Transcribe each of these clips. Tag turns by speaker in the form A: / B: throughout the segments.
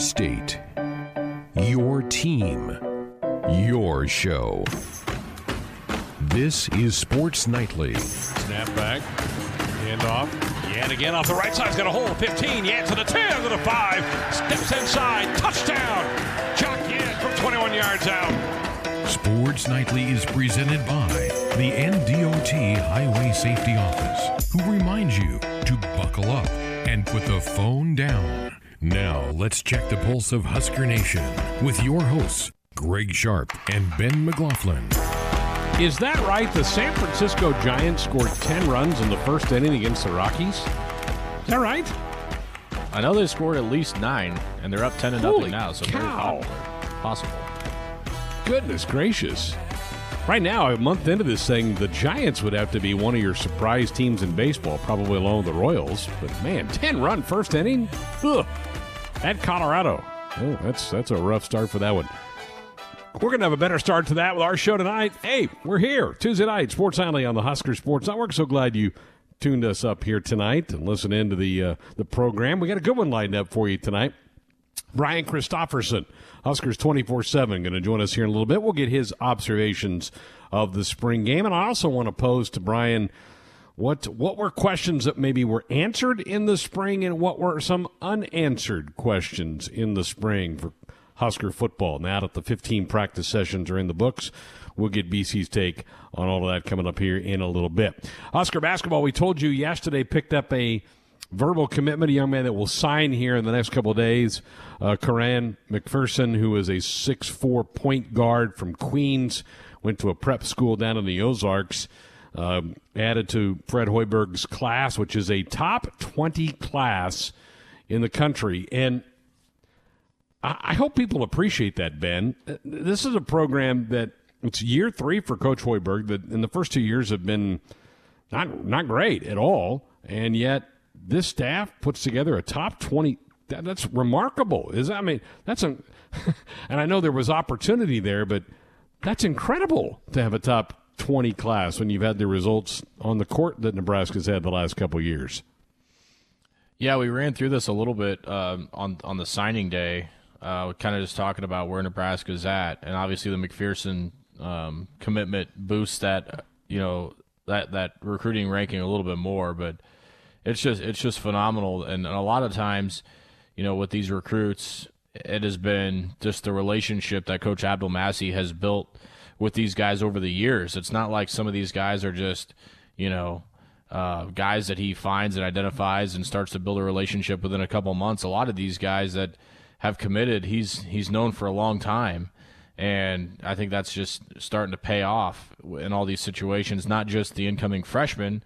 A: state, your team, your show. This is Sports Nightly.
B: Snap back, hand off. Yan again off the right side. He's got a hole. 15. Yan to the 10, to the 5. Steps inside. Touchdown. Jock Yan from 21 yards out.
A: Sports Nightly is presented by the NDOT Highway Safety Office, who reminds you to buckle up and put the phone down. Now, let's check the pulse of Husker Nation with your hosts, Greg Sharp and Ben McLaughlin.
B: Is that right? The San Francisco Giants scored 10 runs in the first inning against the Rockies? Is that right?
C: I know they scored at least nine, and they're up 10 and
B: Holy
C: nothing now, so very
B: cow.
C: possible.
B: Goodness gracious. Right now, a month into this thing, the Giants would have to be one of your surprise teams in baseball, probably along with the Royals. But man, 10 run first inning? Ugh. At Colorado. Oh, that's that's a rough start for that one. We're going to have a better start to that with our show tonight. Hey, we're here Tuesday night, Sports Nightly on the Husker Sports Network. So glad you tuned us up here tonight and listen into the uh, the program. We got a good one lined up for you tonight. Brian Christopherson, Huskers 24 7, going to join us here in a little bit. We'll get his observations of the spring game. And I also want to pose to Brian what, what were questions that maybe were answered in the spring and what were some unanswered questions in the spring for Husker football. Now that the 15 practice sessions are in the books, we'll get BC's take on all of that coming up here in a little bit. Husker basketball, we told you yesterday, picked up a verbal commitment, a young man that will sign here in the next couple days. Uh, Quaran McPherson, who is a six-four point guard from Queens, went to a prep school down in the Ozarks. Um, added to Fred Hoiberg's class, which is a top 20 class in the country. And I, hope people appreciate that, Ben. Uh, This is a program that it's year three for Coach Hoiberg. That in the first two years have been not not great at all, and yet this staff puts together a top twenty. That, that's remarkable. Is I mean that's a, and I know there was opportunity there, but that's incredible to have a top twenty class when you've had the results on the court that Nebraska's had the last couple years.
C: Yeah, we ran through this a little bit um, on on the signing day. Uh, kind of just talking about where Nebraska's at, and obviously the McPherson um, commitment boosts that you know that that recruiting ranking a little bit more. But it's just it's just phenomenal, and, and a lot of times, you know, with these recruits, it has been just the relationship that Coach Abdelmassih has built with these guys over the years. It's not like some of these guys are just you know uh, guys that he finds and identifies and starts to build a relationship within a couple months. A lot of these guys that have committed, he's he's known for a long time, and I think that's just starting to pay off in all these situations. Not just the incoming freshmen,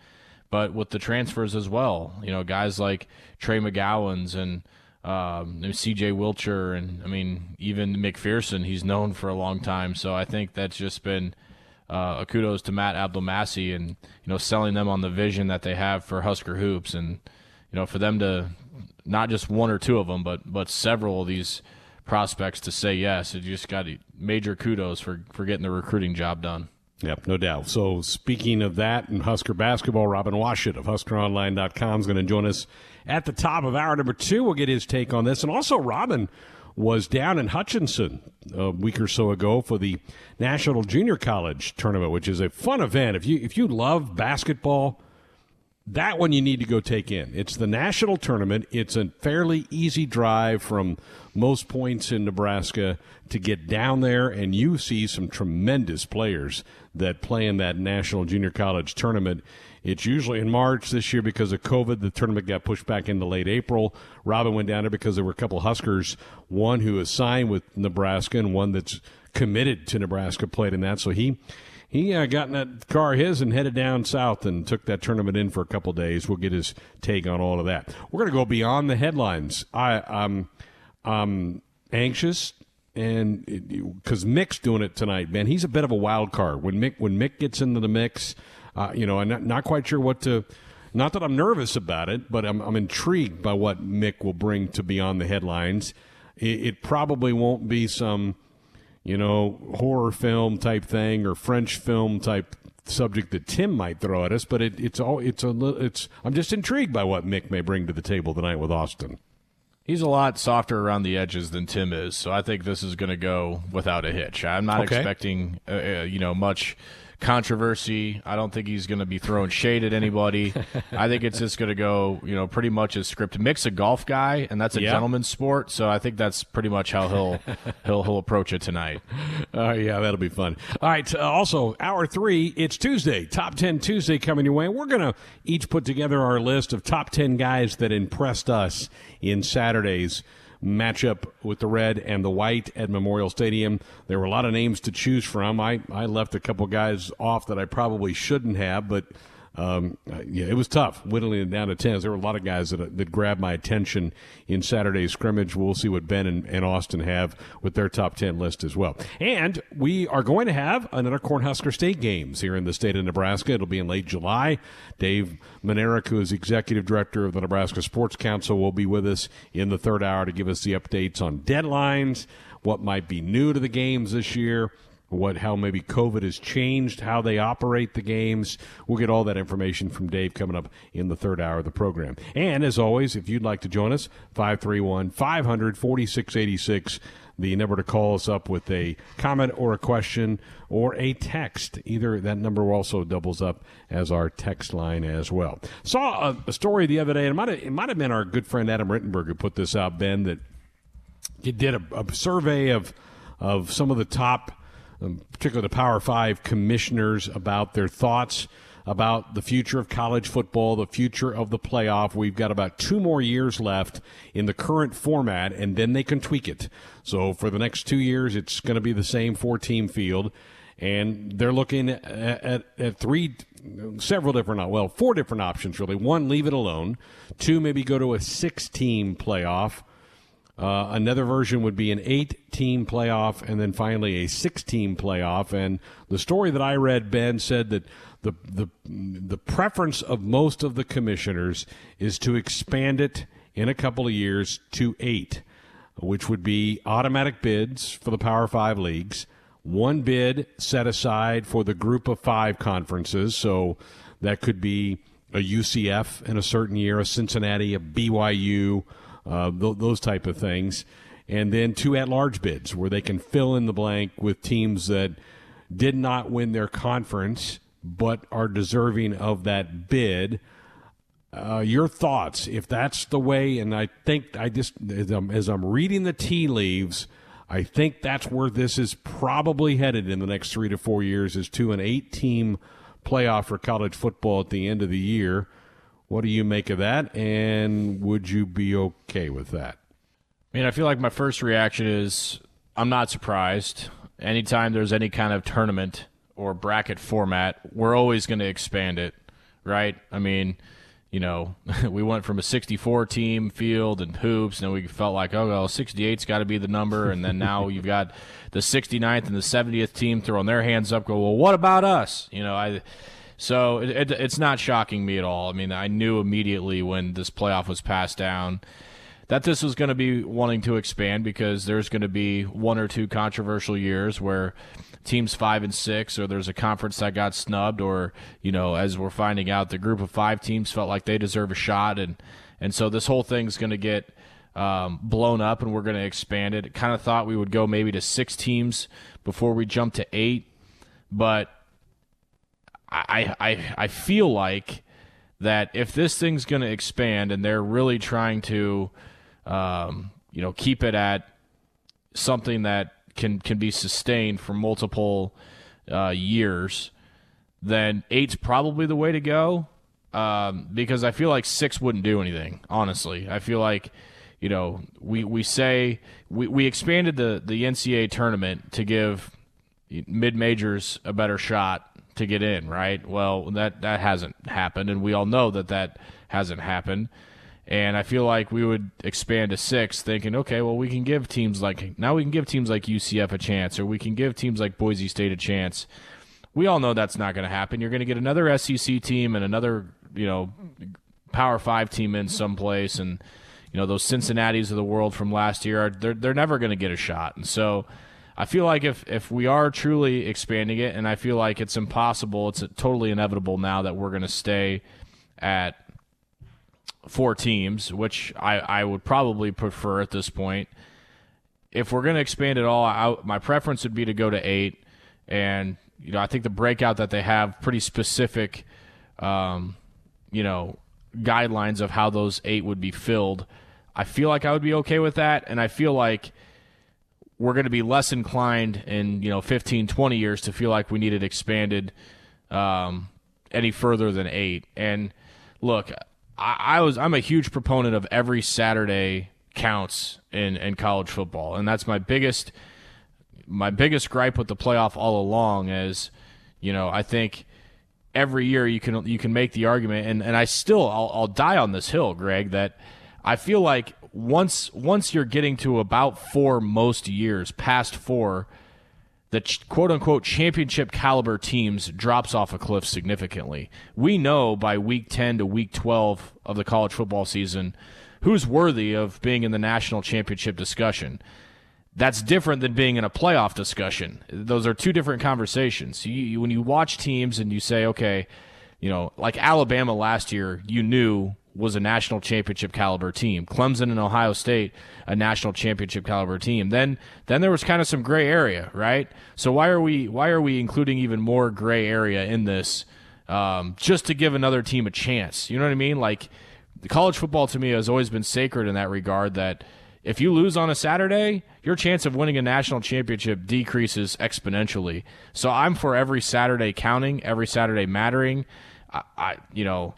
C: but with the transfers as well. You know, guys like Trey McGowens and um, C.J. Wilcher, and I mean even McPherson. He's known for a long time, so I think that's just been uh, a kudos to Matt Abdelmassih and you know selling them on the vision that they have for Husker hoops, and you know for them to not just one or two of them, but but several of these prospects to say yes. It just got major kudos for for getting the recruiting job done.
B: Yep, no doubt. So, speaking of that and Husker basketball, Robin Washut of HuskerOnline.com is going to join us at the top of hour number two. We'll get his take on this. And also, Robin was down in Hutchinson a week or so ago for the National Junior College Tournament, which is a fun event. If you if you love basketball, that one you need to go take in. It's the national tournament. It's a fairly easy drive from most points in Nebraska to get down there, and you see some tremendous players that play in that national junior college tournament. It's usually in March this year because of COVID. The tournament got pushed back into late April. Robin went down there because there were a couple Huskers, one who is signed with Nebraska and one that's committed to Nebraska played in that. So he he uh, got in that car his and headed down south and took that tournament in for a couple days. We'll get his take on all of that. We're going to go beyond the headlines. I, I'm, I'm anxious, and because Mick's doing it tonight, man, he's a bit of a wild card. When Mick when Mick gets into the mix, uh, you know, I'm not, not quite sure what to. Not that I'm nervous about it, but I'm, I'm intrigued by what Mick will bring to beyond the headlines. It, it probably won't be some you know, horror film type thing or French film type subject that Tim might throw at us, but it, it's all it's a it's I'm just intrigued by what Mick may bring to the table tonight with Austin.
C: He's a lot softer around the edges than Tim is, so I think this is going to go without a hitch. I'm not
B: Okay.
C: expecting, uh, uh, you know, much controversy. I don't think he's going to be throwing shade at anybody. I think it's just going to go, you know, pretty much as script. Mick's a golf guy, and that's a
B: Yeah.
C: gentleman's sport, so I think that's pretty much how he'll he'll he'll approach it tonight.
B: Uh, yeah, that'll be fun. All right. Uh, also, hour three, it's Tuesday, Top 10 Tuesday coming your way. We're going to each put together our list of top 10 guys that impressed us in Saturday's matchup with the red and the white at Memorial Stadium. There were a lot of names to choose from. I, I left a couple guys off that I probably shouldn't have, but um, uh, yeah, it was tough whittling it down to tens. There were a lot of guys that that grabbed my attention in Saturday's scrimmage. We'll see what Ben and, and Austin have with their top ten list as well. And we are going to have another Cornhusker State games here in the state of Nebraska. It'll be in late July. Dave Mlnarik, who is executive director of the Nebraska Sports Council, will be with us in the third hour to give us the updates on deadlines, what might be new to the games this year what how maybe COVID has changed how they operate the games. We'll get all that information from Dave coming up in the third hour of the program. And as always, if you'd like to join us, 531 500 4686. The number to call us up with a comment or a question or a text. Either that number also doubles up as our text line as well. Saw a, a story the other day, and it might have, been our good friend Adam Rittenberg who put this out, Ben, that he did a, a survey of of some of the top, particularly the Power Five commissioners, about their thoughts about the future of college football, the future of the playoff. We've got about two more years left in the current format, and then they can tweak it. So for the next two years, it's going to be the same four-team field, and they're looking at, at, at three several different well four different options really one leave it alone two maybe go to a six team playoff uh, another version would be an eight team playoff and then finally a six team playoff. And the story that I read, Ben, said that the, the, the preference of most of the commissioners is to expand it in a couple of years to eight, which would be automatic bids for the Power Five leagues, one bid set aside for the group of five conferences. So that could be a UCF in a certain year, a Cincinnati, a BYU uh, th- those type of things, and then two at-large bids where they can fill in the blank with teams that did not win their conference but are deserving of that bid. Uh, your thoughts, if that's the way, and I think I just as I'm, as I'm reading the tea leaves, I think that's where this is probably headed in the next three to four years, is to an eight-team playoff for college football at the end of the year. What do you make of that? And would you be okay with that?
C: I mean, I feel like my first reaction is I'm not surprised. Anytime there's any kind of tournament or bracket format, we're always going to expand it, right? I mean, you know, we went from a 64 team field and hoops, and we felt like, oh, well, 68's got to be the number. And then now you've got the 69th and the 70th team throwing their hands up, go, well, what about us? You know, I. So it, it, it's not shocking me at all. I mean, I knew immediately when this playoff was passed down that this was going to be wanting to expand because there's going to be one or two controversial years where teams five and six, or there's a conference that got snubbed, or you know, as we're finding out, the group of five teams felt like they deserve a shot, and and so this whole thing's going to get um, blown up, and we're going to expand it. Kind of thought we would go maybe to six teams before we jump to eight, but I I I feel like that if this thing's going to expand and they're really trying to um, you know keep it at something that can can be sustained for multiple uh, years, then eight's probably the way to go. Um, because I feel like six wouldn't do anything. Honestly, I feel like you know we we say we, we expanded the the NCAA tournament to give mid majors a better shot to get in, right? Well, that that hasn't happened, and we all know that that hasn't happened. And I feel like we would expand to six, thinking, okay, well, we can give teams like now we can give teams like UCF a chance, or we can give teams like Boise State a chance. We all know that's not going to happen. You're going to get another SEC team and another, you know, Power Five team in someplace, and you know those Cincinnati's of the world from last year are they're they're never going to get a shot. And so, I feel like if if we are truly expanding it, and I feel like it's impossible, it's totally inevitable now that we're going to stay at four teams, which I, I would probably prefer at this point. If we're going to expand it all, I, my preference would be to go to eight. And, you know, I think the breakout that they have pretty specific, um, you know, guidelines of how those eight would be filled. I feel like I would be okay with that. And I feel like we're going to be less inclined in, you know, 15, 20 years to feel like we need it expanded um, any further than eight. And look, I, I was I'm a huge proponent of every Saturday counts in, in college football. And that's my biggest my biggest gripe with the playoff all along is, you know, I think every year you can you can make the argument, and, and I still I'll, I'll die on this hill, Greg, that I feel like once once you're getting to about four most years, past four, the quote unquote championship caliber teams drops off a cliff significantly. We know by week 10 to week 12 of the college football season who's worthy of being in the national championship discussion that's different than being in a playoff discussion. Those are two different conversations. You, you, when you watch teams and you say, okay, you know, like Alabama last year, you knew was a national championship caliber team. Clemson and Ohio State, a national championship caliber team. Then then there was kind of some gray area, right? So why are we why are we including even more gray area in this um, just to give another team a chance? You know what I mean? Like college football to me has always been sacred in that regard that if you lose on a Saturday, your chance of winning a national championship decreases exponentially. So I'm for every Saturday counting, every Saturday mattering. I, I you know,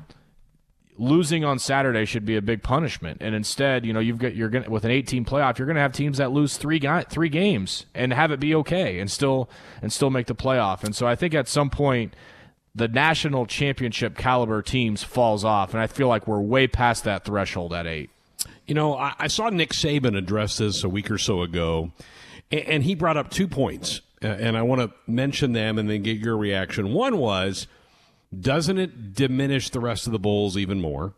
C: losing on Saturday should be a big punishment, and instead, you know, you've got you're going with an 18 playoff, you're going to have teams that lose three three games and have it be okay, and still and still make the playoff. And so I think at some point the national championship caliber teams falls off, and I feel like we're way past that threshold at eight.
B: You know, I, I, saw Nick Saban address this a week or so ago, and, and he brought up two points, and I want to mention them and then get your reaction. One was, doesn't it diminish the rest of the bowls even more?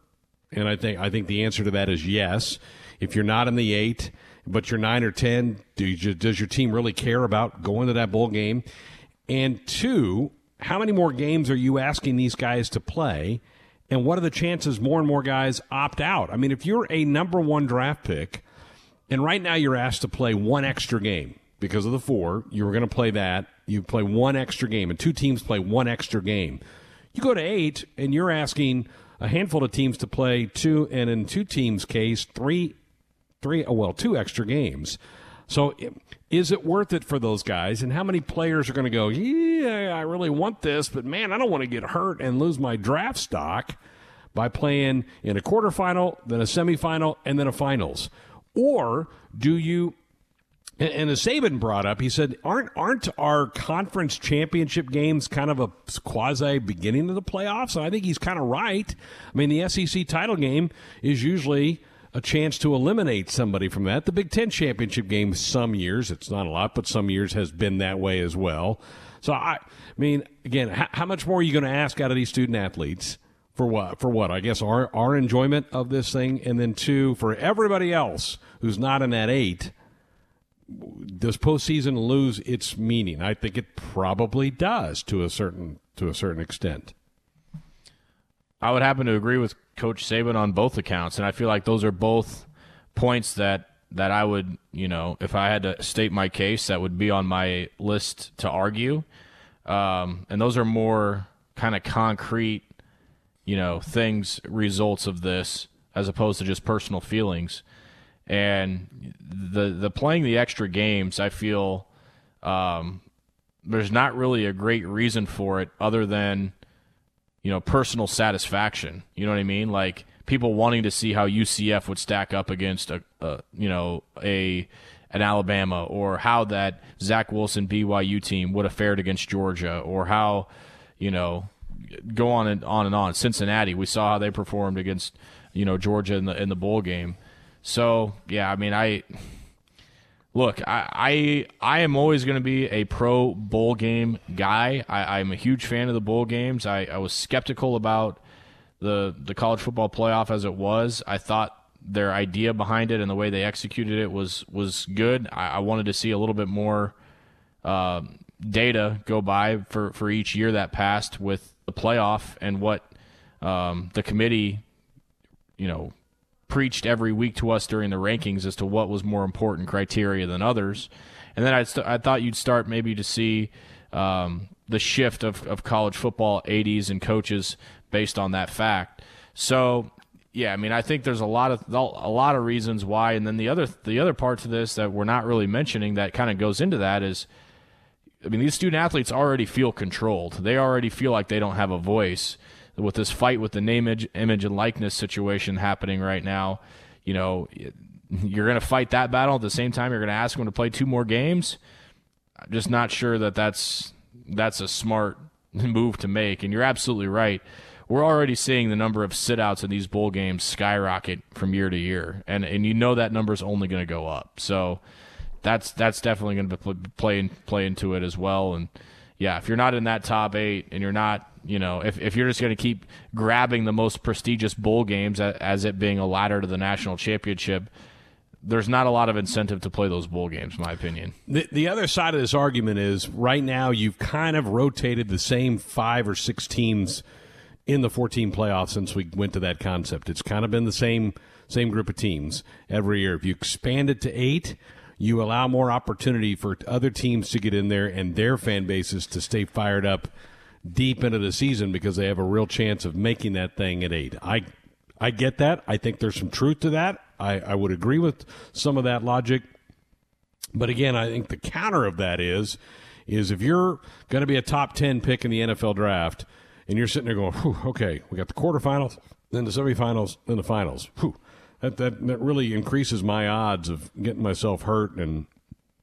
B: And I think I think the answer to that is yes. If you're not in the eight, but you're nine or ten, do you, does your team really care about going to that bowl game? And two, how many more games are you asking these guys to play? And what are the chances more and more guys opt out? I mean, if you're a number one draft pick, and right now you're asked to play one extra game because of the four, you were going to play that. You play one extra game, and two teams play one extra game. You go to eight, and you're asking a handful of teams to play two, and in two teams' case, three, three, oh, well, two extra games. So, is it worth it for those guys? And how many players are going to go, yeah, I really want this, but man, I don't want to get hurt and lose my draft stock by playing in a quarterfinal, then a semifinal, and then a finals? Or do you and as Saban brought up, he said, "Aren't aren't our conference championship games kind of a quasi beginning of the playoffs?" And I think he's kind of right. I mean, the SEC title game is usually a chance to eliminate somebody from that. The Big Ten championship game, some years, it's not a lot, but some years has been that way as well. So, I, I mean, again, how, how much more are you going to ask out of these student athletes? For what? For what? I guess our, our enjoyment of this thing. And then, two, for everybody else who's not in that eight, does postseason lose its meaning? I think it probably does to a certain to a certain extent.
C: I would happen to agree with Coach Saban on both accounts, and I feel like those are both points that that I would, you know, if I had to state my case, that would be on my list to argue. Um, and those are more kind of concrete, you know, things, results of this, as opposed to just personal feelings. And the the playing the extra games, I feel um, there's not really a great reason for it other than you know, personal satisfaction. You know what I mean? Like people wanting to see how UCF would stack up against a, a you know, a an Alabama or how that Zach Wilson BYU team would have fared against Georgia or how, you know, go on and on and on. Cincinnati, we saw how they performed against, you know, Georgia in the in the bowl game. So, yeah, I mean, I look, I I, I am always going to be a pro bowl game guy. I, I'm a huge fan of the bowl games. I, I was skeptical about the the college football playoff as it was. I thought their idea behind it and the way they executed it was was good. I, I wanted to see a little bit more uh, data go by for, for each year that passed with the playoff and what um, the committee you know, preached every week to us during the rankings as to what was more important criteria than others. And then I, st- I thought you'd start maybe to see um, the shift of, of college football ADs and coaches based on that fact. So yeah, I mean, I think there's a lot of a lot of reasons why, and then the other the other part to this that we're not really mentioning that kind of goes into that is, I mean, these student athletes already feel controlled. They already feel like they don't have a voice with this fight with the name, image, image and likeness situation happening right now. You know, you're going to fight that battle at the same time. You're going to ask them to play two more games. I'm just not sure that that's that's a smart move to make. And you're absolutely right we're already seeing the number of sit-outs in these bowl games skyrocket from year to year, and and you know that number is only going to go up. So that's that's definitely going to play play into it as well. And yeah, if you're not in that top eight, and you're not, you know, if if you're just going to keep grabbing the most prestigious bowl games as, it being a ladder to the national championship, there's not a lot of incentive to play those bowl games, in my opinion.
B: The, the other side of this argument is right now you've kind of rotated the same five or six teams in the 14 playoffs since we went to that concept. It's kind of been the same same group of teams every year. If you expand it to eight, you allow more opportunity for other teams to get in there and their fan bases to stay fired up deep into the season because they have a real chance of making that thing at eight. I I get that. I think there's some truth to that. I, I would agree with some of that logic. But again, I think the counter of that is is if you're going to be a top 10 pick in the NFL draft – and you're sitting there going, okay, we got the quarterfinals, then the semifinals, then the finals. Whew, that, that, that really increases my odds of getting myself hurt and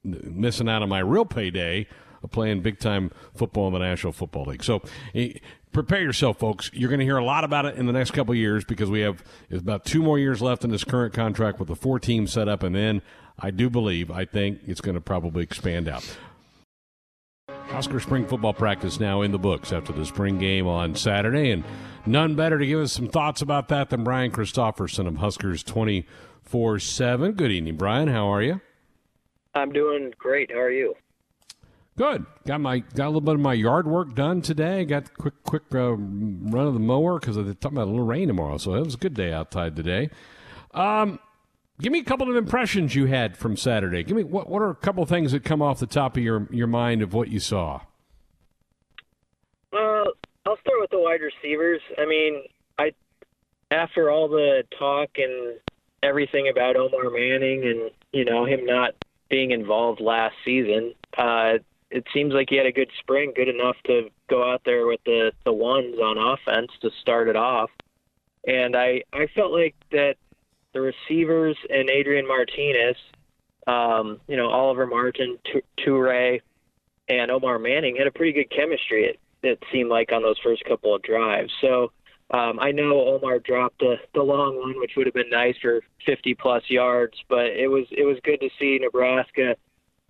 B: missing out on my real payday playing big time football in the National Football League. So eh, prepare yourself, folks. You're going to hear a lot about it in the next couple years because we have about two more years left in this current contract with the four team setup, and then I do believe, I think it's going to probably expand out. Husker spring football practice now in the books after the spring game on Saturday, and none better to give us some thoughts about that than Brian Christopherson of Huskers 24 7. Good evening, Brian. How are you?
D: I'm doing great. How are you?
B: Good. Got my got a little bit of my yard work done today. Got quick quick uh, run of the mower because they're talking about a little rain tomorrow, so it was a good day outside today. Um, Give me a couple of impressions you had from Saturday. Give me what what are a couple of things that come off the top of your your mind of what you saw?
D: Uh, I'll start with the wide receivers. I mean, I after all the talk and everything about Omar Manning and you know him not being involved last season, uh, it seems like he had a good spring, good enough to go out there with the the ones on offense to start it off. And I I felt like that the receivers and Adrian Martinez, um, you know, Oliver Martin, Toure, and Omar Manning had a pretty good chemistry. It, it seemed like on those first couple of drives. So um, I know Omar dropped the, the long one, which would have been nice for 50 plus yards, but it was it was good to see Nebraska,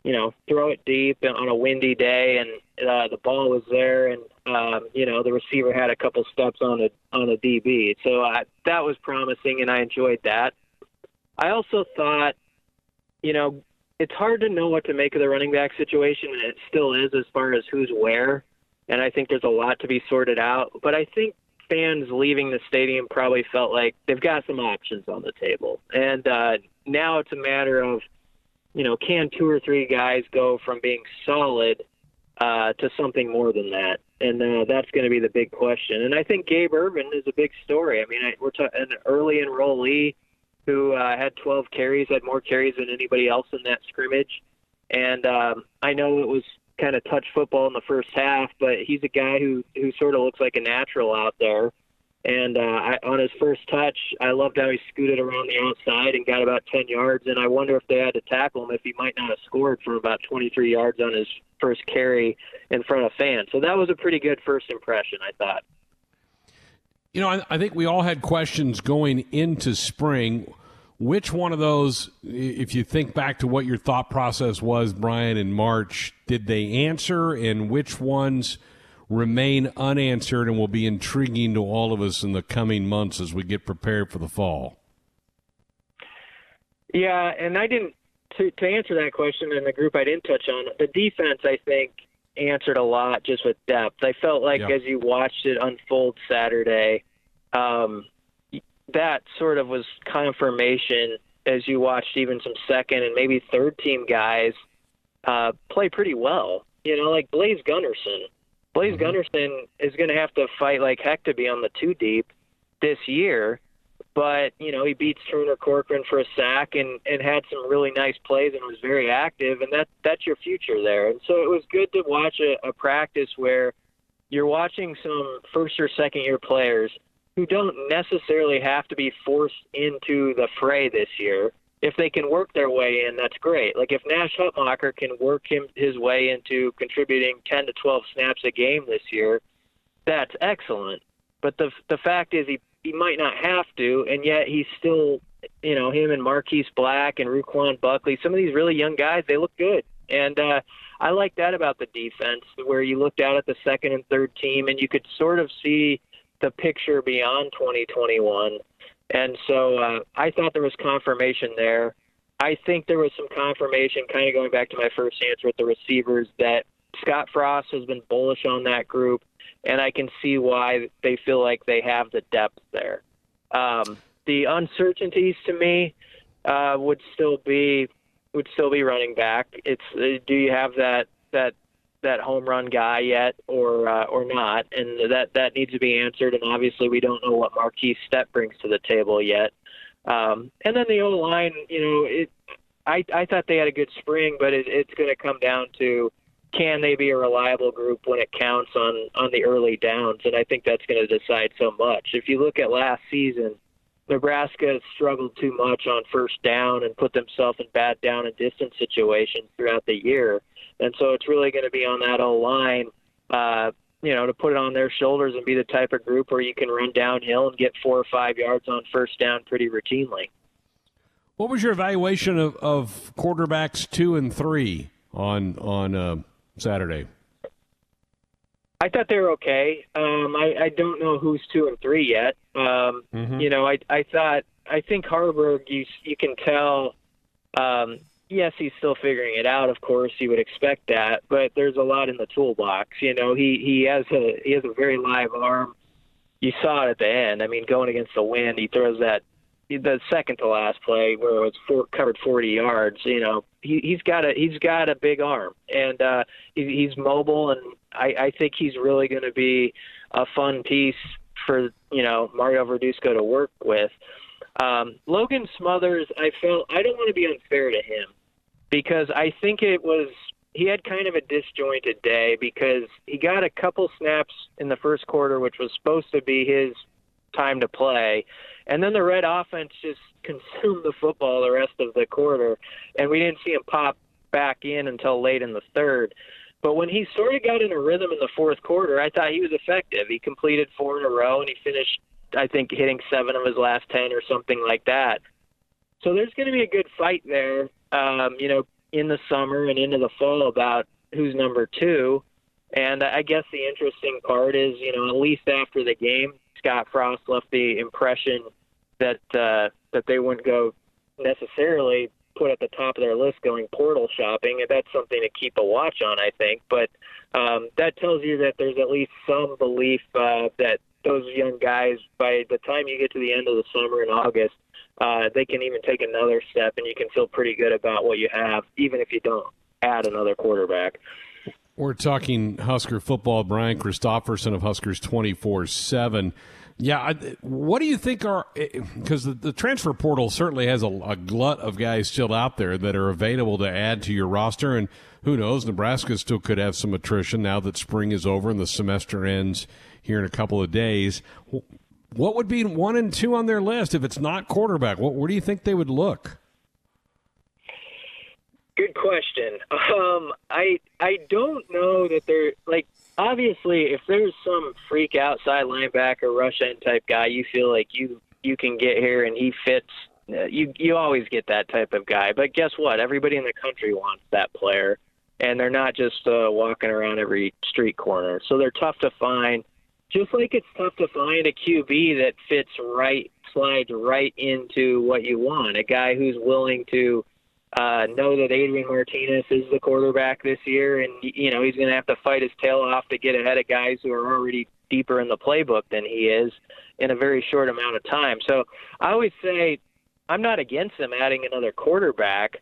D: you know, throw it deep on a windy day, and uh, the ball was there, and um, you know the receiver had a couple steps on a on a DB, so I, that was promising, and I enjoyed that. I also thought, you know, it's hard to know what to make of the running back situation, and it still is as far as who's where, and I think there's a lot to be sorted out. But I think fans leaving the stadium probably felt like they've got some options on the table, and uh, now it's a matter of, you know, can two or three guys go from being solid uh, to something more than that? and uh, that's going to be the big question. And I think Gabe Ervin is a big story. I mean, I, we're an early enrollee who uh, had 12 carries, had more carries than anybody else in that scrimmage. And um, I know it was kind of touch football in the first half, but he's a guy who who sort of looks like a natural out there. And uh, I, on his first touch, I loved how he scooted around the outside and got about 10 yards. And I wonder if they had to tackle him if he might not have scored from about 23 yards on his first carry in front of fans. So that was a pretty good first impression, I thought.
B: You know, I, I think we all had questions going into spring. Which one of those, if you think back to what your thought process was, Brian, in March, did they answer? And which ones – remain unanswered and will be intriguing to all of us in the coming months as we get prepared for the fall?
D: Yeah, and I didn't to to answer that question in the group I didn't touch on the defense. I think answered a lot just with depth. I felt like yeah. as you watched it unfold Saturday, um, that sort of was confirmation as you watched even some second and maybe third team guys uh, play pretty well. You know, like Blaise Gunnerson. Blaise mm-hmm. Gunnerson is going to have to fight like heck to be on the two deep this year. But you know he beats Turner Corcoran for a sack and and had some really nice plays and was very active and that that's your future there. And so it was good to watch a, a practice where you're watching some first or second year players who don't necessarily have to be forced into the fray this year. If they can work their way in, that's great. Like if Nash Hutmacher can work him his way into contributing 10 to 12 snaps a game this year, that's excellent. But the the fact is he he might not have to, and yet he's still, you know, him and Marquis Black and Ruquan Buckley, some of these really young guys, they look good. And uh, I like that about the defense, where you looked out at the second and third team, and you could sort of see the picture beyond 2021. And so uh, I thought there was confirmation there. I think there was some confirmation, kind of going back to my first answer with the receivers, that Scott Frost has been bullish on that group and I can see why they feel like they have the depth there. Um, the uncertainties to me uh, would still be would still be running back. It's uh, do you have that that that home run guy yet or uh, or not, and that that needs to be answered. And obviously, we don't know what Markese Stepp brings to the table yet. Um, and then the O line, you know, it. I I thought they had a good spring, but it, it's going to come down to can they be a reliable group when it counts on on the early downs? And I think that's going to decide so much. If you look at last season, Nebraska struggled too much on first down and put themselves in bad down and distance situations throughout the year. And so it's really going to be on that O line, uh, you know, to put it on their shoulders and be the type of group where you can run downhill and get four or five yards on first down pretty routinely.
B: What was your evaluation of, of quarterbacks two and three on on uh, Saturday?
D: I thought they were okay. Um, I, I don't know who's two and three yet. Um, mm-hmm. You know, I I thought I think Haarberg you you can tell. Um, yes, he's still figuring it out. Of course, you would expect that, but there's a lot in the toolbox. You know, he he has a he has a very live arm. You saw it at the end. I mean, going against the wind, he throws that the second to last play where it was four, covered 40 yards. You know, he, he's got a he's got a big arm and uh, he, he's mobile, and I, I think he's really going to be a fun piece for you know Mario Verduzco to work with. Um, Logan Smothers, I felt I don't want to be unfair to him because I think it was he had kind of a disjointed day because he got a couple snaps in the first quarter, which was supposed to be his time to play. And then the Red offense just consumed the football the rest of the quarter, and we didn't see him pop back in until late in the third. But when he sort of got in a rhythm in the fourth quarter, I thought he was effective. He completed four in a row, and he finished, I think, hitting seven of his last ten or something like that. So there's going to be a good fight there, um, you know, in the summer and into the fall about who's number two. And I guess the interesting part is, you know, at least after the game, Scott Frost left the impression that uh, that they wouldn't go necessarily put at the top of their list going portal shopping, and that's something to keep a watch on, I think. But um, that tells you that there's at least some belief uh, that those young guys, by the time you get to the end of the summer in August, uh, they can even take another step, and you can feel pretty good about what you have, even if you don't add another quarterback.
B: We're talking Husker football. Brian Christopherson of Huskers 24 7. Yeah, I, what do you think are because the, the, transfer portal certainly has a, a, glut of guys still out there that are available to add to your roster, and who knows, Nebraska still could have some attrition now that spring is over and the semester ends here in a couple of days. What would be one and two on their list if it's not quarterback? What, where do you think they would look?
D: Good question. Um, I I don't know that they're like obviously if there's some freak outside linebacker rush end type guy you feel like you you can get here and he fits. Uh, you you always get that type of guy. But guess what? Everybody in the country wants that player, and they're not just uh, walking around every street corner. So they're tough to find. Just like it's tough to find a QB that fits right, slides right into what you want. A guy who's willing to uh, know that Adrian Martinez is the quarterback this year, and you know he's going to have to fight his tail off to get ahead of guys who are already deeper in the playbook than he is in a very short amount of time. So I always say I'm not against them adding another quarterback,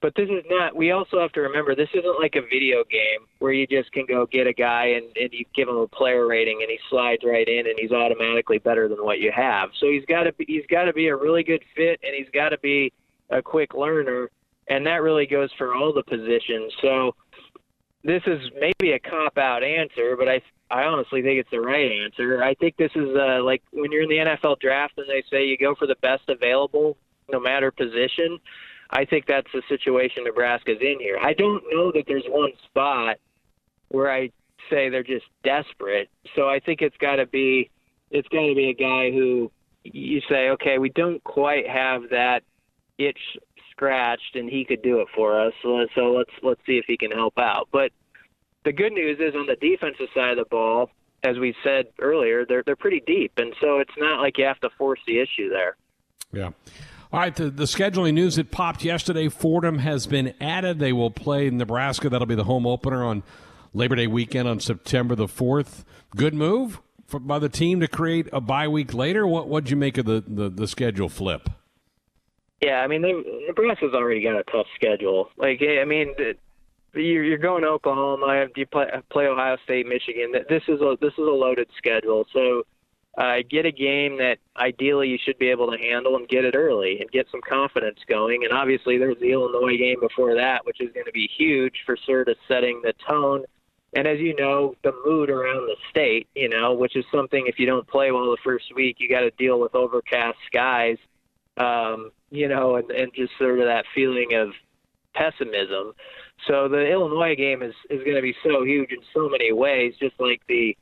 D: but this is not. We also have to remember this isn't like a video game where you just can go get a guy and, and you give him a player rating and he slides right in and he's automatically better than what you have. So he's got to he's got to be a really good fit and he's got to be a quick learner, and that really goes for all the positions. So this is maybe a cop out answer, but I I honestly think it's the right answer. I think this is uh, like when you're in the NFL draft and they say you go for the best available, no matter position. I think that's the situation Nebraska's in here. I don't know that there's one spot where I say they're just desperate. So I think it's got to be it's got to be a guy who you say, okay, we don't quite have that itch scratched, and he could do it for us. So, so let's let's see if he can help out. But the good news is on the defensive side of the ball, as we said earlier, they're they're pretty deep, and so it's not like you have to force the issue there.
B: Yeah. All right, the, the scheduling news that popped yesterday. Fordham has been added. They will play Nebraska. That'll be the home opener on Labor Day weekend on September the 4th. Good move for, by the team to create a bye week later. What what'd you make of the, the, the schedule flip?
D: Yeah, I mean, Nebraska's already got a tough schedule. Like, I mean, you're going to Oklahoma, you play, play Ohio State, Michigan. This is a this is a loaded schedule. So uh, get a game that ideally you should be able to handle and get it early and get some confidence going. And obviously, there's the Illinois game before that, which is going to be huge for sort of setting the tone. And as you know, the mood around the state, you know, which is something if you don't play well the first week, you got to deal with overcast skies, um, you know, and, and just sort of that feeling of pessimism. So the Illinois game is is going to be so huge in so many ways, just like the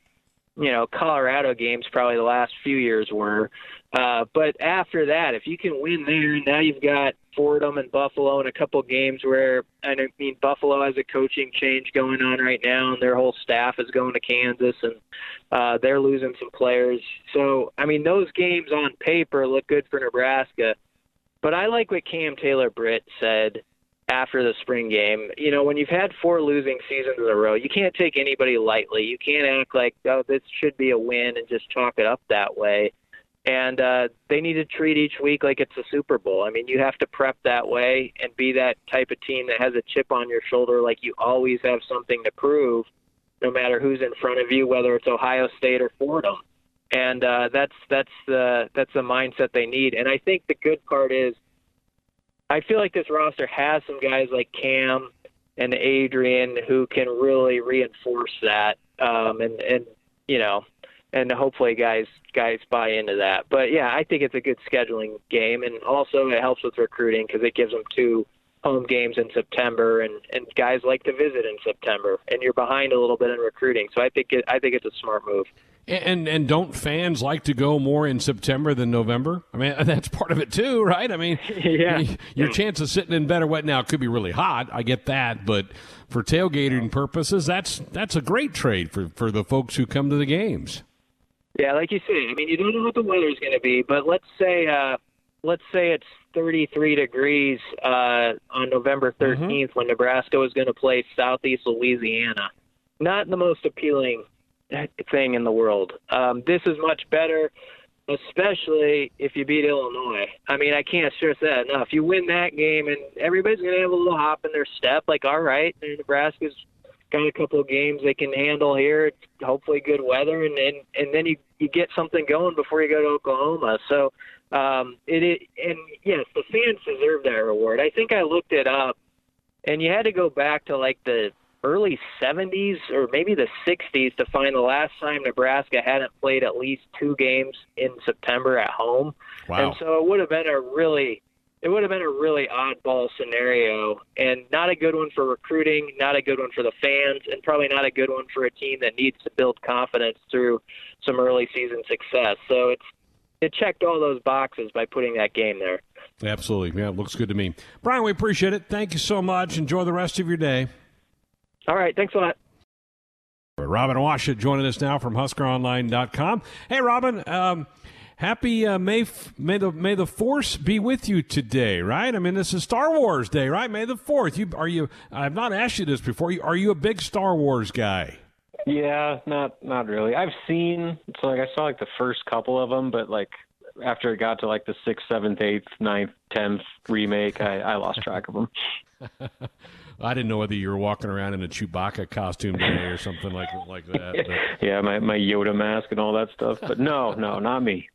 D: you know Colorado games probably the last few years were. Uh, but after that, if you can win there, now you've got Fordham and Buffalo and a couple games where I mean Buffalo has a coaching change going on right now, and their whole staff is going to Kansas, and uh, they're losing some players. So I mean those games on paper look good for Nebraska, but I like what Cam Taylor Britt said after the spring game. You know, when you've had four losing seasons in a row, you can't take anybody lightly. You can't act like, oh, this should be a win and just chalk it up that way. And uh, they need to treat each week like it's a Super Bowl. I mean, you have to prep that way and be that type of team that has a chip on your shoulder, like you always have something to prove, no matter who's in front of you, whether it's Ohio State or Fordham. And uh, that's that's the that's the mindset they need. And I think the good part is I feel like this roster has some guys like Cam and Adrian who can really reinforce that, um, and and you know, and hopefully guys guys buy into that. But yeah, I think it's a good scheduling game, and also it helps with recruiting because it gives them two home games in September, and and guys like to visit in September, and you're behind a little bit in recruiting. So I think it, I think it's a smart move.
B: And and don't fans like to go more in September than November? I mean, that's part of it too, right? I mean,
D: yeah.
B: your chance of sitting in better wet now could be really hot. I get that, but for tailgating purposes, that's that's a great trade for for the folks who come to the games.
D: Yeah, like you say, I mean, you don't know what the weather's going to be, but let's say uh, let's say it's 33 degrees uh, on November 13th mm-hmm. when Nebraska was going to play Southeast Louisiana. Not the most appealing thing in the world. Um, this is much better, especially if you beat Illinois. I mean, I can't stress that enough. If You win that game, and everybody's going to have a little hop in their step. Like, all right, Nebraska's got a couple of games they can handle here. It's hopefully good weather, and and and then you you get something going before you go to Oklahoma. So um, it, it and yes, the fans deserve that reward. I think I looked it up, and you had to go back to like the early 70s or maybe the 60s to find the last time Nebraska hadn't played at least two games in September at home.
B: Wow.
D: And so it would have been a really it would have been a really oddball scenario and not a good one for recruiting, not a good one for the fans, and probably not a good one for a team that needs to build confidence through some early season success. So it's it checked all those boxes by putting that game there.
B: Absolutely. Yeah, it looks good to me. Brian, we appreciate it. Thank you so much. Enjoy the rest of your day.
D: All right. Thanks a lot.
B: Robin Washut joining us now from HuskerOnline.com. Hey, Robin. Um, happy uh, May May the May the Force be with you today, right? I mean, this is Star Wars Day, right? May the Fourth. You are you? I've not asked you this before. Are you a big Star Wars guy?
E: Yeah, not not really. I've seen so like I saw like the first couple of them, but like after it got to like the sixth, seventh, eighth, ninth, tenth remake, I, I lost track of them.
B: I didn't know whether you were walking around in a Chewbacca costume today or something like like that.
E: But. yeah, my my Yoda mask and all that stuff. But no, no, not me.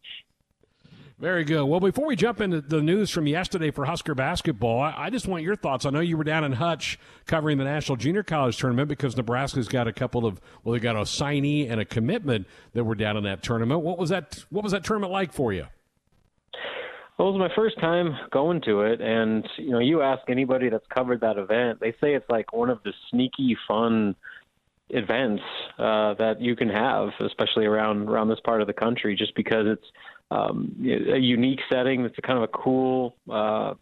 B: Very good. Well, before we jump into the news from yesterday for Husker basketball, I, I, just want your thoughts. I know you were down in Hutch covering the National Junior College Tournament because Nebraska's got a couple of well, they got a signee and a commitment that were down in that tournament. What was that? What was that tournament like for you?
E: Well, it was my first time going to it, and you know, you ask anybody that's covered that event, they say it's like one of the sneaky fun events uh, that you can have, especially around around this part of the country, just because it's um, a unique setting. It's a kind of a cool. Uh,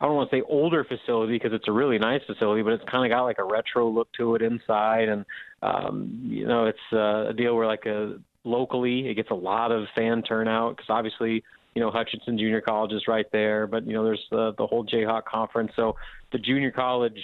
E: I don't want to say older facility because it's a really nice facility, but it's kind of got like a retro look to it inside, and um, you know, it's uh, a deal where like a locally it gets a lot of fan turnout because obviously you know Hutchinson Junior College is right there, but you know there's the the whole Jayhawk conference, so the junior college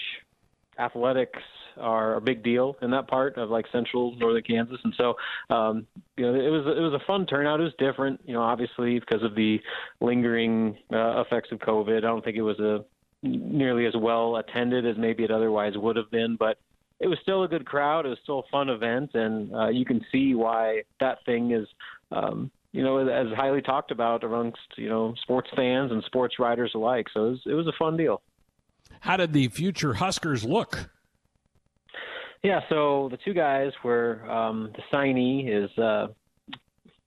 E: athletics are a big deal in that part of like central northern Kansas, and so um, you know it was it was a fun turnout. It was different, you know, obviously because of the lingering uh, effects of COVID. I don't think it was a nearly as well attended as maybe it otherwise would have been, but it was still a good crowd. It was still a fun event, and uh, you can see why that thing is. Um, you know, as highly talked about amongst you know sports fans and sports writers alike. So it was, it was a fun deal.
B: How did the future Huskers look?
E: Yeah, so the two guys were um, the signee is uh,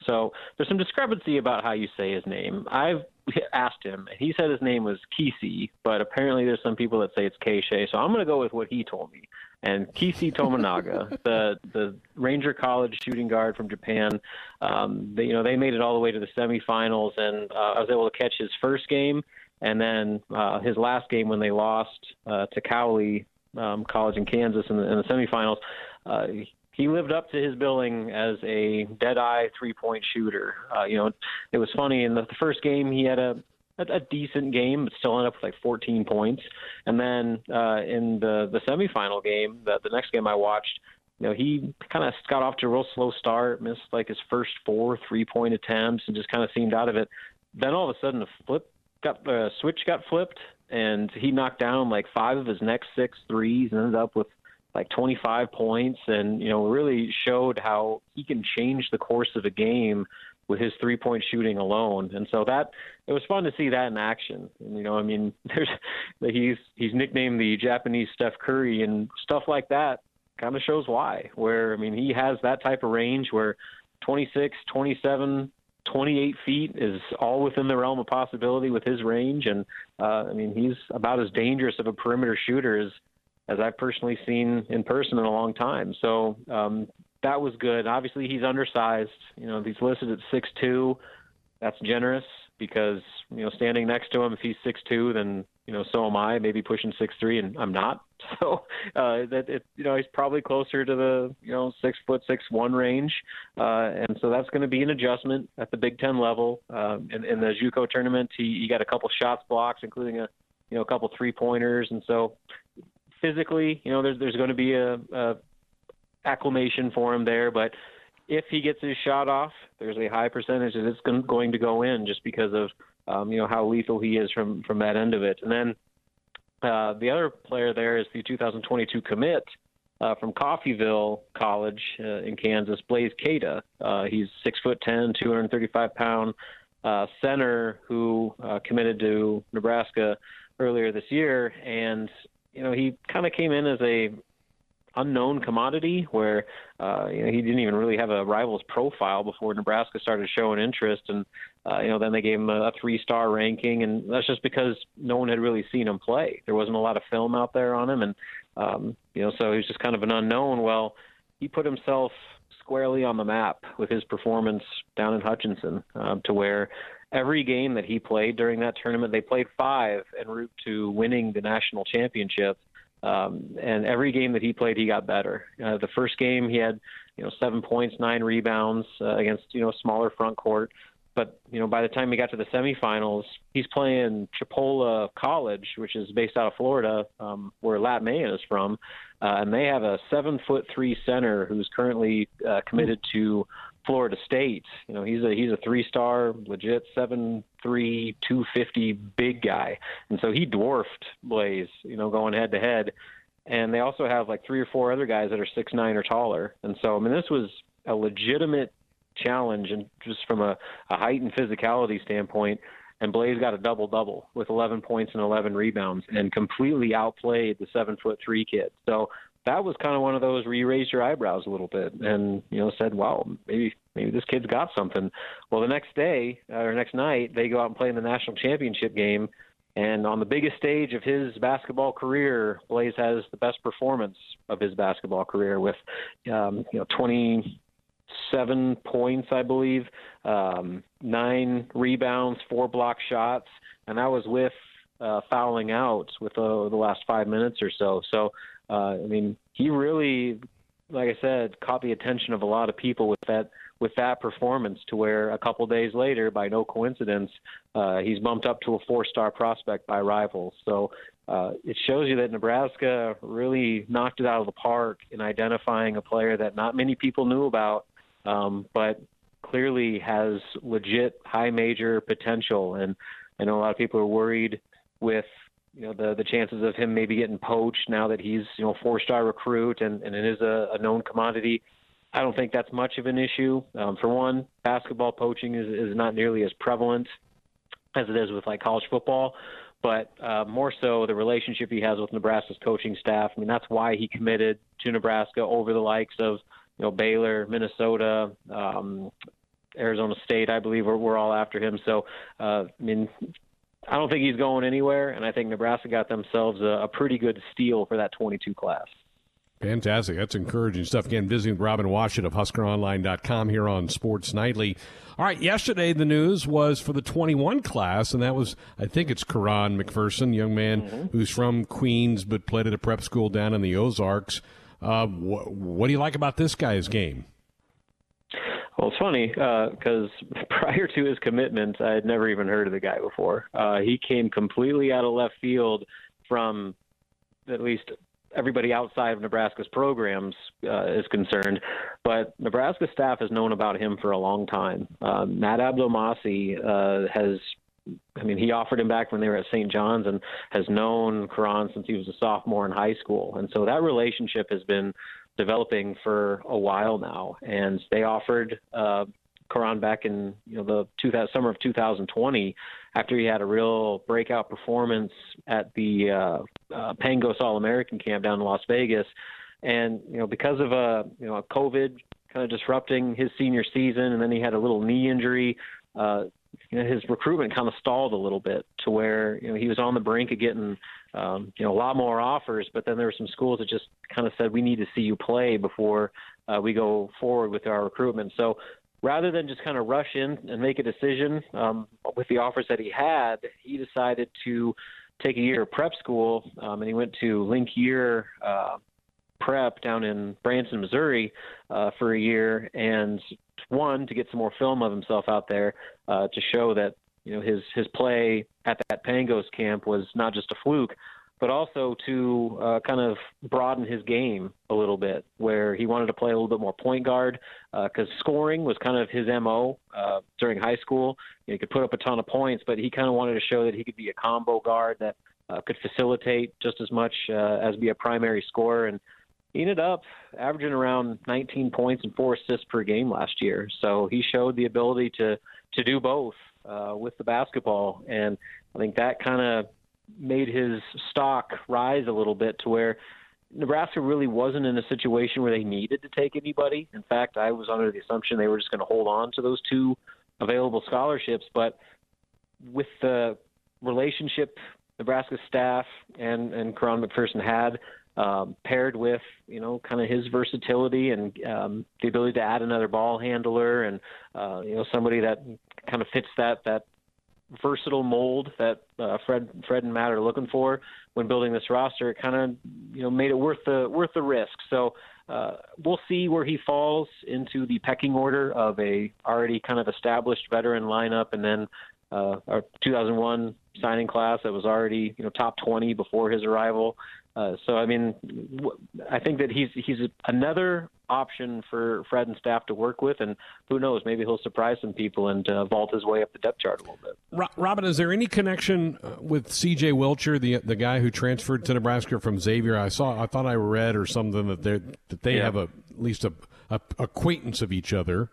E: so there's some discrepancy about how you say his name. I've asked him, and he said his name was Keisei, but apparently there's some people that say it's Keisei. So I'm going to go with what he told me. And Keisei Tominaga, the the Ranger College shooting guard from Japan, um, they, you know they made it all the way to the semifinals, and uh, I was able to catch his first game, and then uh, his last game when they lost uh, to Cowley um, College in Kansas in the, in the semifinals. Uh, he lived up to his billing as a dead-eye three-point shooter. Uh, you know, it was funny in the, the first game he had a, a decent game, but still ended up with like 14 points. And then uh, in the the semifinal game, the, the next game I watched, you know, he kind of got off to a real slow start, missed like his first four three-point attempts, and just kind of seemed out of it. Then all of a sudden, the flip got the uh, switch got flipped, and he knocked down like five of his next six threes and ended up with like 25 points and you know really showed how he can change the course of a game with his three point shooting alone and so that it was fun to see that in action and you know i mean there's he's he's nicknamed the japanese steph curry and stuff like that kind of shows why where i mean he has that type of range where 26 27 28 feet is all within the realm of possibility with his range. And uh, I mean, he's about as dangerous of a perimeter shooter as as I've personally seen in person in a long time. So um, that was good. Obviously, he's undersized. You know, he's listed at six two. That's generous because you know standing next to him, if he's six two, then you know so am I. Maybe pushing six three, and I'm not. So uh, that it, you know he's probably closer to the you know six foot six one range, uh, and so that's going to be an adjustment at the Big Ten level. Uh, in, in the JUCO tournament, he, he got a couple shots blocks, including a you know a couple three pointers, and so physically, you know, there's there's going to be a, a acclimation for him there, but if he gets his shot off, there's a high percentage that it's going to go in just because of um, you know how lethal he is from from that end of it. And then uh, the other player there is the 2022 commit uh, from Coffeyville College uh, in Kansas, Blaise Keita. Uh, he's six foot ten, 235 pound uh, center who uh, committed to Nebraska earlier this year, and you know he kind of came in as a unknown commodity where uh, you know, he didn't even really have a rivals profile before Nebraska started showing interest, and uh, you know then they gave him a, a three-star ranking, and that's just because no one had really seen him play. There wasn't a lot of film out there on him, and um, you know so he was just kind of an unknown. Well, he put himself squarely on the map with his performance down in Hutchinson, uh, to where every game that he played during that tournament, they played five en route to winning the national championship. Um, and every game that he played, he got better. Uh, the first game, he had you know seven points, nine rebounds uh, against you know smaller front court. but you know, by the time he got to the semifinals, he's playing Chipola College, which is based out of Florida, um, where Lat Mayen is from, uh, and they have a seven foot three center who's currently uh, committed to Florida State. You know, he's a he's a three star, legit seven three two fifty big guy, and so he dwarfed Blaise. You know, going head to head. And they also have like three or four other guys that are six nine or taller. And so, I mean, this was a legitimate challenge, and just from a, a height and physicality standpoint. And Blaise got a double double with 11 points and 11 rebounds, and completely outplayed the seven foot three kid. So that was kind of one of those where you raised your eyebrows a little bit and you know said, "Wow, maybe maybe this kid's got something." Well, the next day uh, or next night, they go out and play in the national championship game, and on the biggest stage of his basketball career, Blaise has the best performance of his basketball career with um, you know 20 seven points, I believe, um, nine rebounds, four block shots, and that was with uh, fouling out with uh, the last five minutes or so. So, I mean, he really, like I said, caught the attention of a lot of people with that with that performance. To where a couple days later, by no coincidence, uh, he's bumped up to a four-star prospect by rivals. So. Uh, it shows you that Nebraska really knocked it out of the park in identifying a player that not many people knew about um, but clearly has legit high major potential. And I know a lot of people are worried with you know the the chances of him maybe getting poached now that he's you know four star recruit and and it is a, a known commodity. I don't think that's much of an issue. Um, for one, basketball poaching is is not nearly as prevalent as it is with like college football, but uh, more so the relationship he has with Nebraska's coaching staff. I mean, that's why he committed to Nebraska over the likes of you know Baylor, Minnesota, um, Arizona State, I believe we're, we're all after him. So uh, I mean, I don't think he's going anywhere, and I think Nebraska got themselves a, a pretty good steal for that 22 class.
B: Fantastic. That's encouraging stuff. Again, visiting Robin Washut of HuskerOnline.com here on Sports Nightly. All right, yesterday the news was for the 21 class, and that was, I think it's Quaran McPherson, young man mm-hmm. who's from Queens but played at a prep school down in the Ozarks. Uh, wh- what do you like about this guy's game?
E: Well, it's funny because uh, prior to his commitment, I had never even heard of the guy before. Uh, he came completely out of left field from at least everybody outside of Nebraska's programs uh, is concerned. But Nebraska staff has known about him for a long time. Uh, Matt Abdelmassih uh, has I mean, he offered him back when they were at St. John's and has known Quaran since he was a sophomore in high school. And so that relationship has been developing for a while now. And they offered uh, Quaran back in you know the 2000, summer of 2020 after he had a real breakout performance at the uh, uh, Pangos All American camp down in Las Vegas. And you know because of a you know COVID kind of disrupting his senior season, and then he had a little knee injury. Uh, you know, his recruitment kind of stalled a little bit to where you know he was on the brink of getting um, you know a lot more offers, but then there were some schools that just kind of said we need to see you play before uh, we go forward with our recruitment. So rather than just kind of rush in and make a decision um, with the offers that he had, he decided to take a year of prep school, um, and he went to Link Year uh, Prep down in Branson, Missouri, uh, for a year, and one to get some more film of himself out there uh, to show that you know his his play at that Pangos camp was not just a fluke, but also to uh, kind of broaden his game a little bit, where he wanted to play a little bit more point guard because uh, scoring was kind of his mo uh, during high school. You know, he could put up a ton of points, but he kind of wanted to show that he could be a combo guard that uh, could facilitate just as much uh, as be a primary scorer and he ended up averaging around 19 points and four assists per game last year. So he showed the ability to to do both uh, with the basketball, and I think that kind of made his stock rise a little bit to where Nebraska really wasn't in a situation where they needed to take anybody. In fact, I was under the assumption they were just going to hold on to those two available scholarships, but with the relationship Nebraska staff and and Quaran McPherson had um, paired with you know kind of his versatility and um, the ability to add another ball handler and uh, you know somebody that kind of fits that that versatile mold that uh, Fred Fred and Matt are looking for when building this roster. It kind of you know made it worth the worth the risk. So uh, we'll see where he falls into the pecking order of a already kind of established veteran lineup, and then uh, our 2001 signing class that was already you know top 20 before his arrival. Uh, so I mean, I think that he's he's another option for Fred and staff to work with, and who knows, maybe he'll surprise some people and uh, vault his way up the depth chart a little bit.
B: Robin, is there any connection uh, with C.J. Wilcher, the the guy who transferred to Nebraska from Xavier? I saw, I thought I read or something that they that they yeah. have a, at least a, a acquaintance of each other.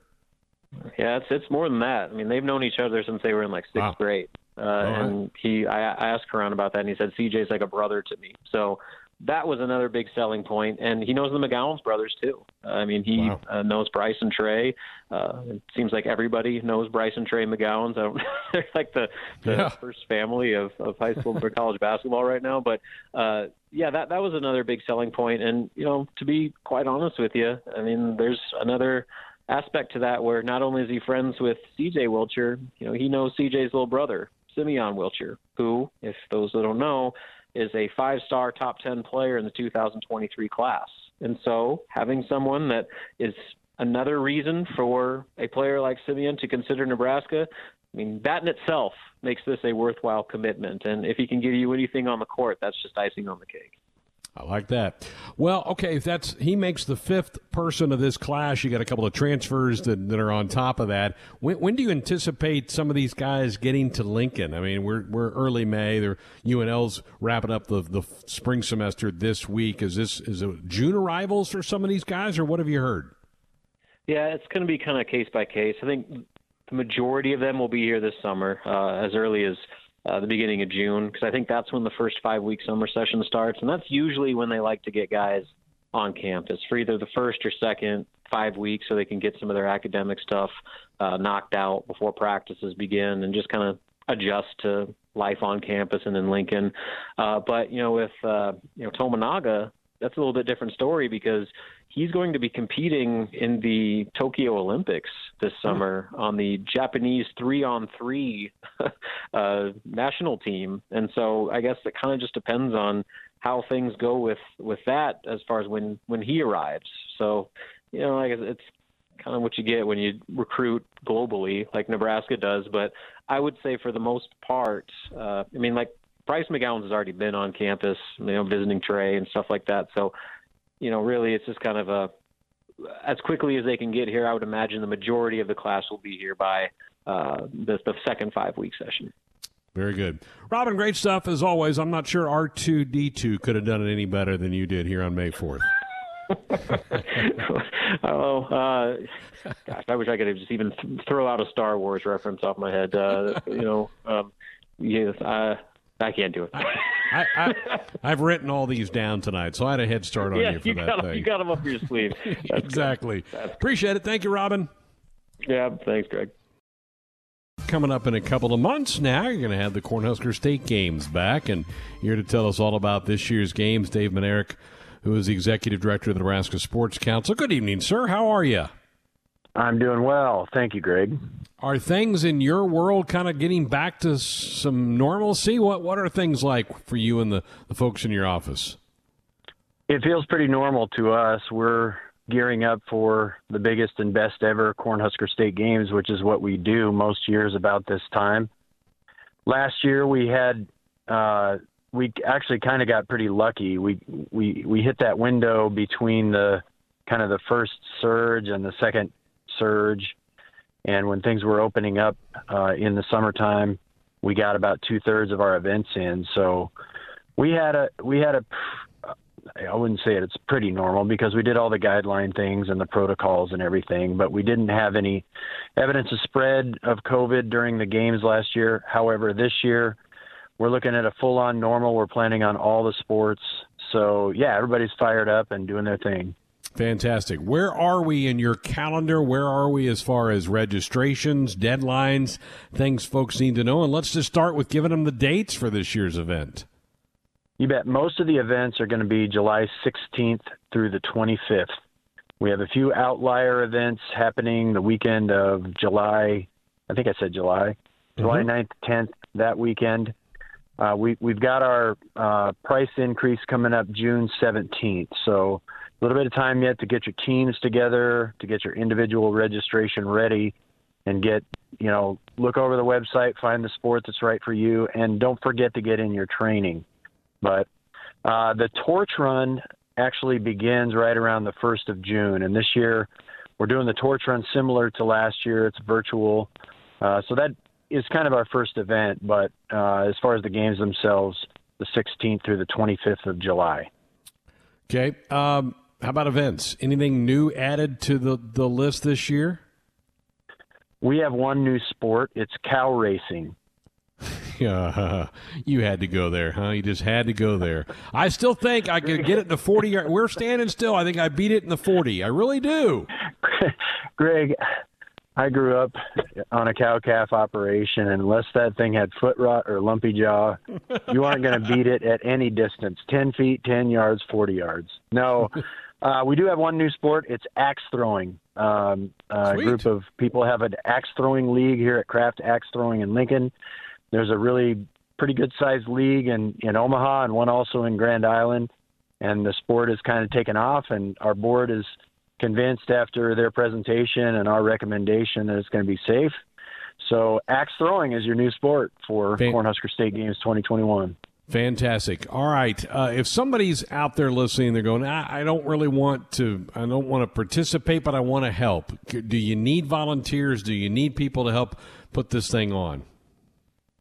E: Yeah, it's it's more than that. I mean, they've known each other since they were in like sixth wow. grade. Uh, and he, I, I asked Quaran about that, and he said CJ's like a brother to me. So that was another big selling point, and he knows the McGowens brothers too. I mean, he wow. uh, knows Bryce and Trey. Uh, it seems like everybody knows Bryce and Trey McGowens. they're like the, the yeah. first family of, of high school or college basketball right now. But uh, yeah, that that was another big selling point. And you know, to be quite honest with you, I mean, there's another aspect to that where not only is he friends with CJ Wilcher, you know, he knows CJ's little brother, Simeon Wilcher, who, if those that don't know, is a five star top 10 player in the 2023 class. And so having someone that is another reason for a player like Simeon to consider Nebraska, I mean, that in itself makes this a worthwhile commitment. And if he can give you anything on the court, that's just icing on the cake.
B: I like that. Well, okay, if that's he makes the fifth person of this class. You got a couple of transfers that, that are on top of that. When, when, do you anticipate some of these guys getting to Lincoln? I mean, we're we're early May. They're UNL's wrapping up the the spring semester this week. Is this is it June arrivals for some of these guys, or what have you heard?
E: Yeah, it's going to be kind of case by case. I think the majority of them will be here this summer, uh, as early as uh, the beginning of June because I think that's when the first five week summer session starts, and that's usually when they like to get guys on campus for either the first or second five weeks, so they can get some of their academic stuff uh, knocked out before practices begin, and just kind of adjust to life on campus and in Lincoln. Uh, but you know, with uh, you know Tominaga, that's a little bit different story because he's going to be competing in the Tokyo Olympics this hmm. summer on the Japanese three on three uh, national team. And so I guess it kind of just depends on how things go with, with that as far as when, when he arrives. So, you know, I guess it's kind of what you get when you recruit globally like Nebraska does. But I would say for the most part, uh, I mean, like Bryce McGowens has already been on campus, you know, visiting Trey and stuff like that. So you know, really it's just kind of a as quickly as they can get here. I would imagine the majority of the class will be here by uh, the, the second five week session.
B: Very good. Robin, great stuff as always. I'm not sure R2D2 could have done it any better than you did here on May 4th.
E: oh, uh, gosh, I wish I could just even th- throw out a Star Wars reference off my head. Uh, you know, um, yes, I, I can't do it.
B: I, I, have written all these down tonight, so I had a head start on
E: yeah,
B: you for
E: you
B: that
E: got
B: thing.
E: You got them up your sleeve.
B: exactly. Appreciate it. Thank you, Robin.
E: Yeah, thanks, Greg.
B: Coming up in a couple of months now, you're going to have the Cornhusker State games back, and here to tell us all about this year's games, Dave Mlnarik, who is the executive director of the Nebraska Sports Council. Good evening, sir. How are you?
F: I'm doing well. Thank you, Greg.
B: Are things in your world kind of getting back to some normalcy? What what are things like for you and the, the folks in your office?
F: It feels pretty normal to us. We're gearing up for the biggest and best ever Cornhusker State games, which is what we do most years about this time. Last year we had uh, we actually kind of got pretty lucky. We we we hit that window between the kind of the first surge and the second surge. And when things were opening up uh, in the summertime, we got about two thirds of our events in. So we had a we had a I wouldn't say it, it's pretty normal because we did all the guideline things and the protocols and everything, but we didn't have any evidence of spread of COVID during the games last year. However, this year we're looking at a full on normal. We're planning on all the sports. So yeah, everybody's fired up and doing their thing.
B: Fantastic. Where are we in your calendar? Where are we as far as registrations, deadlines, things folks need to know? And let's just start with giving them the dates for this year's event.
F: You bet. Most of the events are going to be July 16th through the 25th. We have a few outlier events happening the weekend of July, I think I said July, July mm-hmm. 9th, 10th, that weekend. uh, we we've got our uh, price increase coming up June 17th. So a little bit of time yet to get your teams together, to get your individual registration ready, and get you know look over the website, find the sport that's right for you, and don't forget to get in your training. But uh, the torch run actually begins right around the first of June, and this year we're doing the torch run similar to last year. It's virtual, uh, so that is kind of our first event. But uh, as far as the games themselves, the 16th through the 25th of July.
B: Okay. Um, how about events? Anything new added to the, the list this year?
F: We have one new sport. It's cow racing.
B: Yeah, you had to go there, huh? You just had to go there. I still think I could get it in the 40 yard. We're standing still. I think I beat it in the 40. I really do.
F: Greg, I grew up on a cow calf operation, and unless that thing had foot rot or lumpy jaw, you aren't going to beat it at any distance 10 feet, 10 yards, 40 yards. No, uh, we do have one new sport. It's axe throwing. Um, a group of people have an axe throwing league here at Craft Axe Throwing in Lincoln. There's a really pretty good sized league in, in Omaha and one also in Grand Island. And the sport has kind of taken off, and our board is convinced after their presentation and our recommendation that it's going to be safe. So, axe throwing is your new sport for Fan- Cornhusker State Games 2021.
B: Fantastic. All right. Uh, if somebody's out there listening, they're going, I, I don't really want to, I don't want to participate, but I want to help. Do you need volunteers? Do you need people to help put this thing on?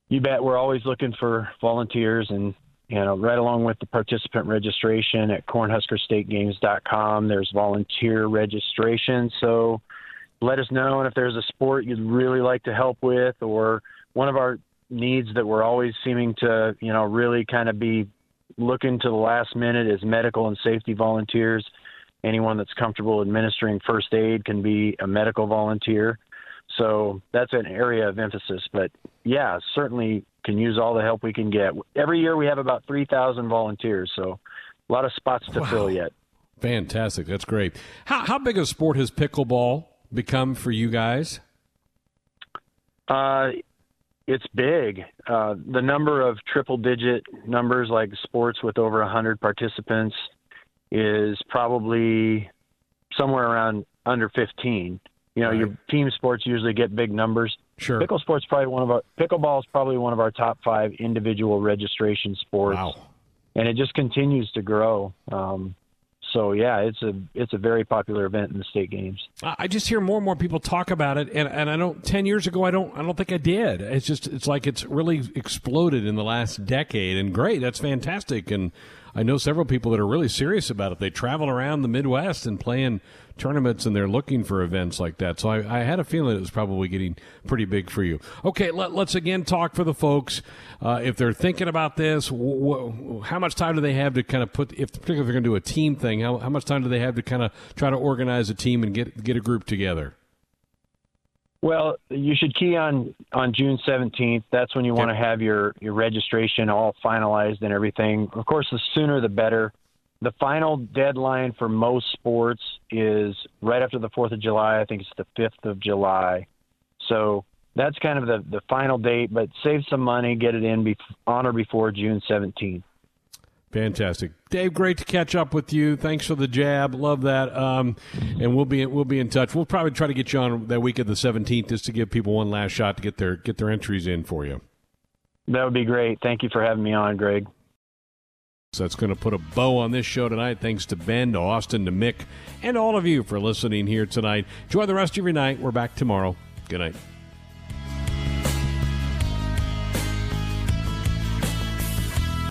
F: You bet. We're always looking for volunteers and you know, right along with the participant registration at cornhuskerstategames.com, there's volunteer registration. So let us know. And if there's a sport you'd really like to help with, or one of our needs that we're always seeming to, you know, really kind of be looking to the last minute is medical and safety volunteers. Anyone that's comfortable administering first aid can be a medical volunteer. So that's an area of emphasis. But yeah, certainly can use all the help we can get. Every year we have about 3,000 volunteers, so a lot of spots to wow. fill yet.
B: Fantastic. That's great. How, how big a sport has pickleball become for you guys?
F: Uh, it's big. Uh, the number of triple digit numbers, like sports with over 100 participants, is probably somewhere around under 15. You know, right. your team sports usually get big numbers.
B: Sure.
F: Pickle sports probably one of our pickleball is probably one of our top five individual registration sports.
B: Wow.
F: And it just continues to grow. Um, so yeah, it's a it's a very popular event in the state games.
B: I just hear more and more people talk about it, and, and I don't. Ten years ago, I don't I don't think I did. It's just it's like it's really exploded in the last decade, and great, that's fantastic. And I know several people that are really serious about it. They travel around the Midwest and playing tournaments and they're looking for events like that. So I, I had a feeling it was probably getting pretty big for you. Okay, let, us again talk for the folks. Uh, if they're thinking about this, wh- how much time do they have to kind of put, if particularly if they're going to do a team thing, how, how much time do they have to kind of try to organize a team and get, get a group together?
F: Well, you should key on on June 17th. That's when you want to have your your registration all finalized and everything. Of course, the sooner the better the final deadline for most sports is right after the 4th of July. I think it's the 5th of July. So that's kind of the, the final date, but save some money, get it in be, on or before June 17th.
B: Fantastic, Dave. Great to catch up with you. Thanks for the jab. Love that. Um, and we'll be we'll be in touch. We'll probably try to get you on that week of the seventeenth, just to give people one last shot to get their get their entries in for you.
F: That would be great. Thank you for having me on, Greg.
B: So that's going to put a bow on this show tonight. Thanks to Ben, to Austin, to Mick, and all of you for listening here tonight. Enjoy the rest of your night. We're back tomorrow. Good night.